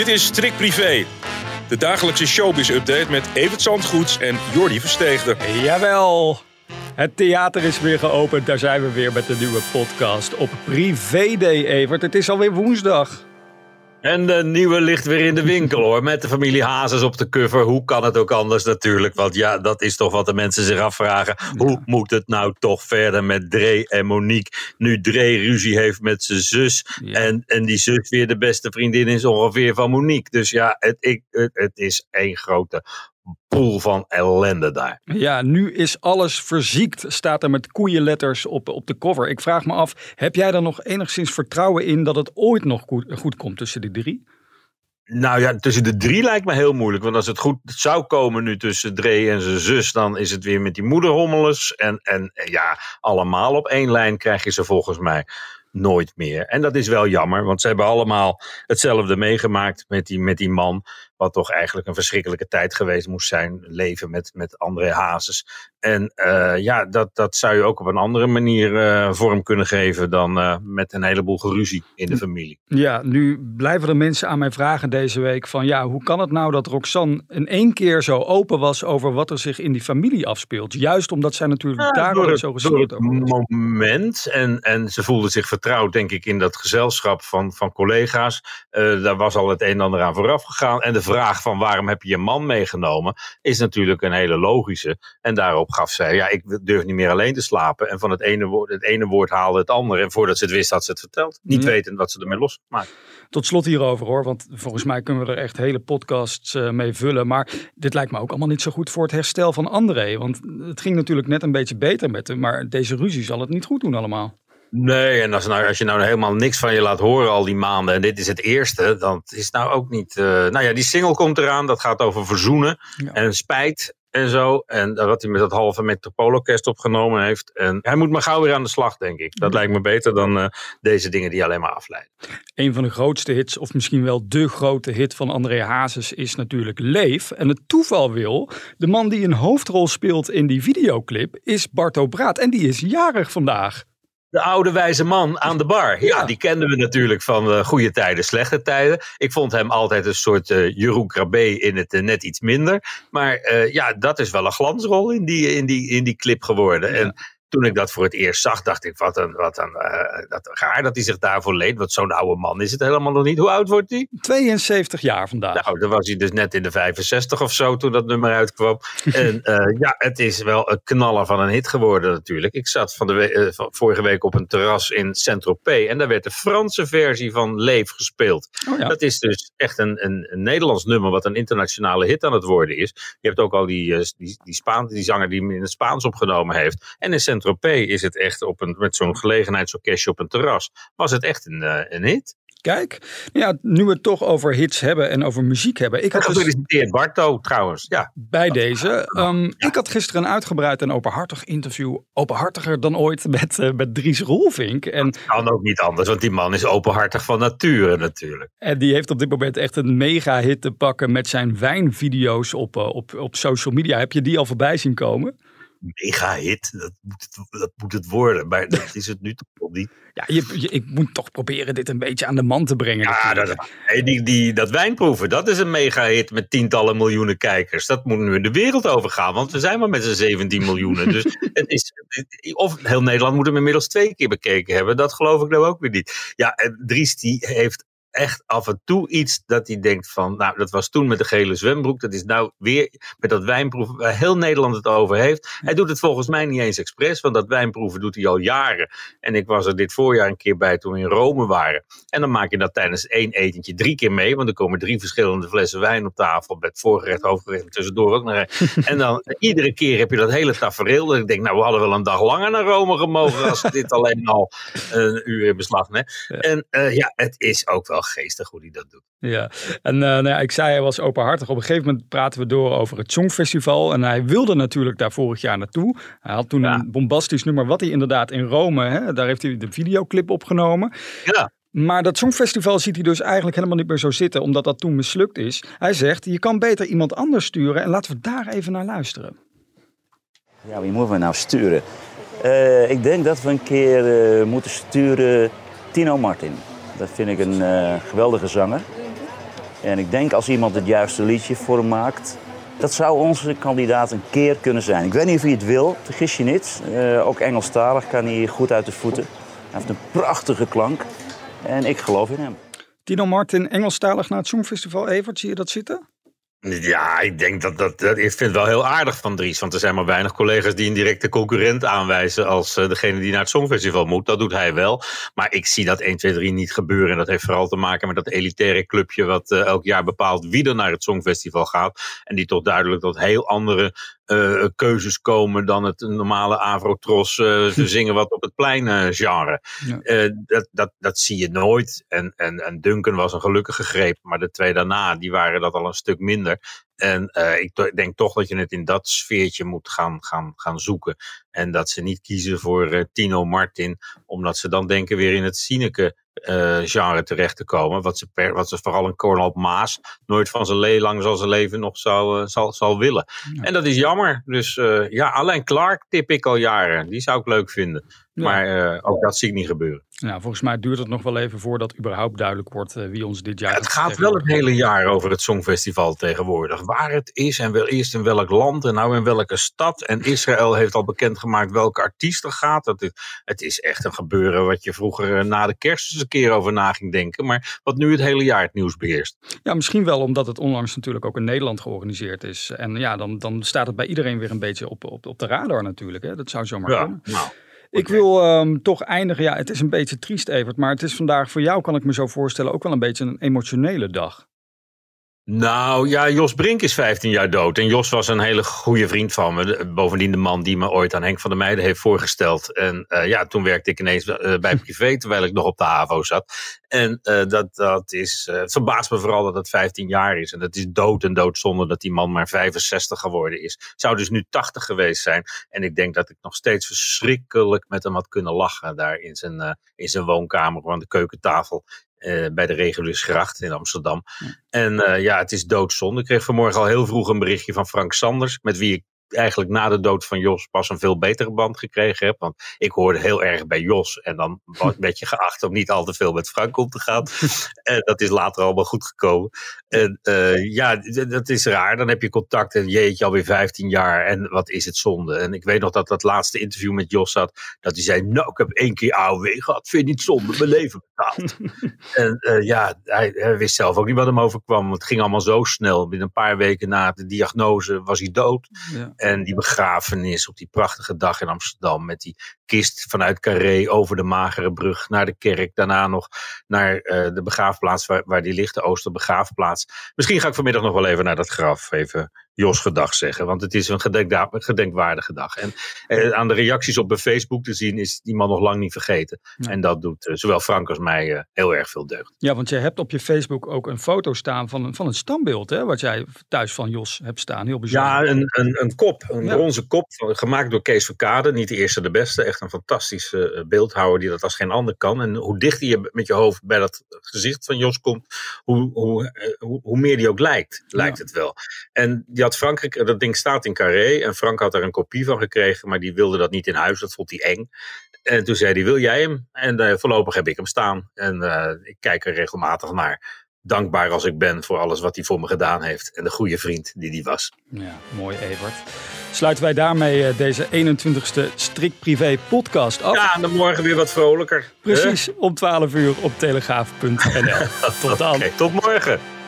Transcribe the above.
Dit is Strik Privé. De dagelijkse showbiz-update met Evert Zandgoeds en Jordi Versteegde. Jawel, het theater is weer geopend. Daar zijn we weer met de nieuwe podcast op Privé Day, Evert. Het is alweer woensdag. En de nieuwe ligt weer in de winkel hoor. Met de familie Hazes op de cover. Hoe kan het ook anders natuurlijk? Want ja, dat is toch wat de mensen zich afvragen. Hoe moet het nou toch verder met Dre en Monique? Nu Dre ruzie heeft met zijn zus. En, en die zus weer de beste vriendin is ongeveer van Monique. Dus ja, het, ik, het, het is één grote pool van ellende daar. Ja, nu is alles verziekt, staat er met koeienletters op, op de cover. Ik vraag me af, heb jij er nog enigszins vertrouwen in dat het ooit nog goed, goed komt tussen die drie? Nou ja, tussen de drie lijkt me heel moeilijk. Want als het goed zou komen nu tussen Dre en zijn zus, dan is het weer met die moederhommelers. En, en ja, allemaal op één lijn krijg je ze volgens mij nooit meer. En dat is wel jammer, want ze hebben allemaal hetzelfde meegemaakt met die, met die man. Wat toch eigenlijk een verschrikkelijke tijd geweest moest zijn. Leven met, met André Hazes. En uh, ja, dat, dat zou je ook op een andere manier uh, vorm kunnen geven dan uh, met een heleboel geruzie in de familie. Ja, nu blijven er mensen aan mij vragen deze week van ja, hoe kan het nou dat Roxanne in één keer zo open was over wat er zich in die familie afspeelt? Juist omdat zij natuurlijk ja, daardoor zo gesloten Door het moment en, en ze voelde zich vertrouwd denk ik in dat gezelschap van, van collega's. daar was al het een en ander aan vooraf gegaan. En de vraag van waarom heb je je man meegenomen is natuurlijk een hele logische. En daarop gaf zij, ja, ik durf niet meer alleen te slapen. En van het ene woord, het ene woord haalde het andere. En voordat ze het wist, had ze het verteld. Niet ja. wetend wat ze ermee losmaakt. Tot slot hierover hoor, want volgens mij kunnen we er echt hele podcasts uh, mee vullen. Maar dit lijkt me ook allemaal niet zo goed voor het herstel van André. Want het ging natuurlijk net een beetje beter met hem. Maar deze ruzie zal het niet goed doen allemaal. Nee, en als, nou, als je nou helemaal niks van je laat horen al die maanden, en dit is het eerste, dan is het nou ook niet. Uh, nou ja, die single komt eraan, dat gaat over verzoenen ja. en spijt en zo. En wat hij met dat halve Metropoolorkest opgenomen heeft. En hij moet maar gauw weer aan de slag, denk ik. Dat lijkt me beter dan uh, deze dingen die alleen maar afleiden. Een van de grootste hits, of misschien wel de grote hit van André Hazes, is natuurlijk Leef. En het toeval wil, de man die een hoofdrol speelt in die videoclip, is Barto Braat. En die is jarig vandaag. De oude wijze man aan de bar. Ja, ja. die kenden we natuurlijk van uh, goede tijden, slechte tijden. Ik vond hem altijd een soort uh, Jeroen Krabbe in het uh, net iets minder. Maar ja, dat is wel een glansrol in die, in die, in die clip geworden. Ja. En toen ik dat voor het eerst zag, dacht ik, wat een, wat een uh, dat, raar dat hij zich daarvoor leed. Want zo'n oude man is het helemaal nog niet. Hoe oud wordt hij? 72 jaar vandaag. Nou, dan was hij dus net in de 65 of zo toen dat nummer uitkwam. en uh, ja, het is wel een knaller van een hit geworden natuurlijk. Ik zat van de we uh, van vorige week op een terras in Saint-Tropez. En daar werd de Franse versie van Leef gespeeld. Oh ja. Dat is dus echt een, een, een, Nederlands nummer wat een internationale hit aan het worden is. Je hebt ook al die, die, die, Spaan, die zanger die hem in het Spaans opgenomen heeft. En in Saint-Tropez is het echt op een, met zo'n gelegenheidsorkestje op een terras. Was het echt een, uh, een hit? Kijk, ja, nu we het toch over hits hebben en over muziek hebben. Ik had Gefeliciteerd dus, Barto trouwens, ja. Bij deze. Um, ja. Ik had gisteren een uitgebreid en openhartig interview. Openhartiger dan ooit met, uh, met Dries Rolvink. En, dat kan ook niet anders, want die man is openhartig van nature natuurlijk. En die heeft op dit moment echt een mega hit te pakken met zijn wijnvideo's op, uh, op, op social media. Heb je die al voorbij zien komen? Mega hit. Dat moet, het, dat moet het worden. Maar dat is het nu toch niet. Ja, je, je, ik moet toch proberen dit een beetje aan de man te brengen. Ja, dat, die, die, dat wijnproeven, dat is een mega hit met tientallen miljoenen kijkers. Dat moet nu in de wereld overgaan, want we zijn maar met z'n 17 miljoenen. Dus het is, of heel Nederland moet hem inmiddels twee keer bekeken hebben. Dat geloof ik nou ook weer niet. Ja, Dries die heeft echt af en toe iets dat hij denkt van, nou dat was toen met de gele zwembroek, dat is nou weer met dat wijnproeven waar heel Nederland het over heeft. Hij doet het volgens mij niet eens expres, want dat wijnproeven doet hij al jaren. En ik was er dit voorjaar een keer bij toen we in Rome waren. En dan maak je dat tijdens één etentje drie keer mee, want er komen drie verschillende flessen wijn op tafel, met voorgerecht, hoofdgerecht en tussendoor ook nog. En dan iedere keer heb je dat hele tafereel. Dat ik denk, nou we hadden wel een dag langer naar Rome gemogen als dit alleen al een uur in beslag neemt. En uh, ja, het is ook wel geestig hoe hij dat doet. Ja, en uh, nou ja, ik zei hij was openhartig. Op een gegeven moment praten we door over het Songfestival. En hij wilde natuurlijk daar vorig jaar naartoe. Hij had toen ja. een bombastisch nummer, wat hij inderdaad in Rome, hè, daar heeft hij de videoclip opgenomen. Ja. Maar dat Songfestival ziet hij dus eigenlijk helemaal niet meer zo zitten, omdat dat toen mislukt is. Hij zegt, je kan beter iemand anders sturen en laten we daar even naar luisteren. Ja, wie moeten we nou sturen? Uh, ik denk dat we een keer uh, moeten sturen Tino Martin. Dat vind ik een uh, geweldige zanger. En ik denk als iemand het juiste liedje voor hem maakt, dat zou onze kandidaat een keer kunnen zijn. Ik weet niet of hij het wil, vergis je niet. Uh, ook Engelstalig kan hij goed uit de voeten. Hij heeft een prachtige klank en ik geloof in hem. Tino Martin, Engelstalig naar het Songfestival. Evert, zie je dat zitten? Ja, ik denk dat, dat. Ik vind het wel heel aardig van Dries. Want er zijn maar weinig collega's die een directe concurrent aanwijzen. als uh, degene die naar het Songfestival moet. Dat doet hij wel. Maar ik zie dat 1, 2, 3 niet gebeuren. En dat heeft vooral te maken met dat elitaire clubje. wat uh, elk jaar bepaalt wie er naar het Songfestival gaat. En die toch duidelijk tot heel andere uh, keuzes komen dan het normale Avrotros uh, te zingen wat op het plein uh, genre. Ja. dat, dat, dat zie je nooit. En, en, en Duncan was een gelukkige greep, maar de twee daarna die waren dat al een stuk minder. En ik denk toch dat je het in dat sfeertje moet gaan, gaan, gaan zoeken. En dat ze niet kiezen voor Tino Martin, omdat ze dan denken weer in het Sineke uh, genre terecht te komen. Wat ze, per, wat ze vooral een Cornel Maas nooit van zijn le lang zal zijn leven nog zou, zal, zal willen. Ja. En dat is jammer. Dus ja, alleen Clark tip ik al jaren. Die zou ik leuk vinden. Ja. Maar ook dat zie ik niet gebeuren. Ja, volgens mij duurt het nog wel even voordat überhaupt duidelijk wordt wie ons dit jaar. Ja, het gaat wel het hele jaar over het Songfestival tegenwoordig. Waar het is en wel eerst in welk land en nou in welke stad. En Israël heeft al bekendgemaakt welke artiest er gaat. Dat is, het is echt een gebeuren wat je vroeger na de kerst eens een keer over na ging denken. Maar wat nu het hele jaar het nieuws beheerst. Ja, misschien wel omdat het onlangs natuurlijk ook in Nederland georganiseerd is. En ja, dan, dan staat het bij iedereen weer een beetje op, op, op de radar natuurlijk. Hè? Dat zou zomaar ja, kunnen. Nou. Ik wil um, toch eindigen. Ja, het is een beetje triest, Evert. Maar het is vandaag voor jou, kan ik me zo voorstellen, ook wel een beetje een emotionele dag. Nou ja, Jos Brink is 15 jaar dood. En Jos was een hele goede vriend van me. Bovendien de man die me ooit aan Henk van der Meijden heeft voorgesteld. En uh, ja, toen werkte ik ineens uh, bij privé terwijl ik nog op de HAVO zat. En uh, dat, dat is, het verbaast me vooral dat het 15 jaar is. En dat is dood en doodzonde dat die man maar 65 geworden is. Zou dus nu 80 geweest zijn. En ik denk dat ik nog steeds verschrikkelijk met hem had kunnen lachen. Daar in zijn, in zijn woonkamer aan de keukentafel. Uh, bij de Regulusgracht in Amsterdam. Ja. En uh, ja, het is doodzonde. Ik kreeg vanmorgen al heel vroeg een berichtje van Frank Sanders, met wie ik eigenlijk na de dood van Jos pas een veel betere band gekregen heb. Want ik hoorde heel erg bij Jos. En dan werd je geacht om niet al te veel met Frank om te gaan. en dat is later allemaal goed gekomen. En uh, ja, dat is raar. Dan heb je contact en jeetje, alweer 15 jaar. En wat is het zonde? En ik weet nog dat dat laatste interview met Jos zat. Dat hij zei, nou, ik heb één keer AOW gehad. Vind je niet zonde? Mijn leven betaald. en uh, ja, hij, hij, wist zelf ook niet wat hem overkwam. Het ging allemaal zo snel. Binnen een paar weken na de diagnose was hij dood. Ja. En die begrafenis op die prachtige dag in Amsterdam. Met die kist vanuit Carré over de Magere Brug naar de kerk. Daarna nog naar uh, de begraafplaats waar, waar die ligt, de Oosterbegraafplaats. Misschien ga ik vanmiddag nog wel even naar dat graf. Even Jos gedag zeggen. Want het is een gedenkwaardige dag. En eh, aan de reacties op mijn Facebook te zien is die man nog lang niet vergeten. Ja. En dat doet uh, zowel Frank als mij uh, heel erg veel deugd. Ja, want je hebt op je Facebook ook een foto staan van een, van een standbeeld. Hè, wat jij thuis van Jos hebt staan. Heel bijzonder. Ja, een, een, een kop. Een ja. bronzen kop. Gemaakt door Kees Verkade. Niet de eerste de beste. Echt een fantastische beeldhouwer die dat als geen ander kan. En hoe dichter je met je hoofd bij dat gezicht van Jos komt. Hoe, hoe, hoe, hoe meer die ook lijkt. Lijkt ja. het wel. En die had Frankrijk, dat ding staat in Carré. En Frank had er een kopie van gekregen, maar die wilde dat niet in huis. Dat vond hij eng. En toen zei hij, wil jij hem? En uh, voorlopig heb ik hem staan. En uh, ik kijk er regelmatig naar. Dankbaar als ik ben voor alles wat hij voor me gedaan heeft. En de goede vriend die hij was. Ja, mooi Evert. Sluiten wij daarmee deze 21ste Strikt Privé podcast af. Ja, en dan morgen weer wat vrolijker. Precies, om 12 uur op telegraaf.nl. tot dan. Okay, tot morgen.